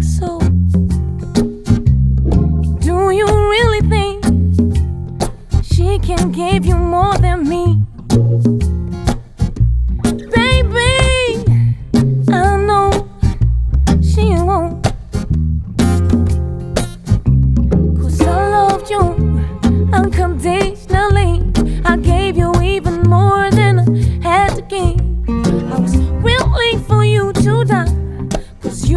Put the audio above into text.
think so? Do you really think she can give you?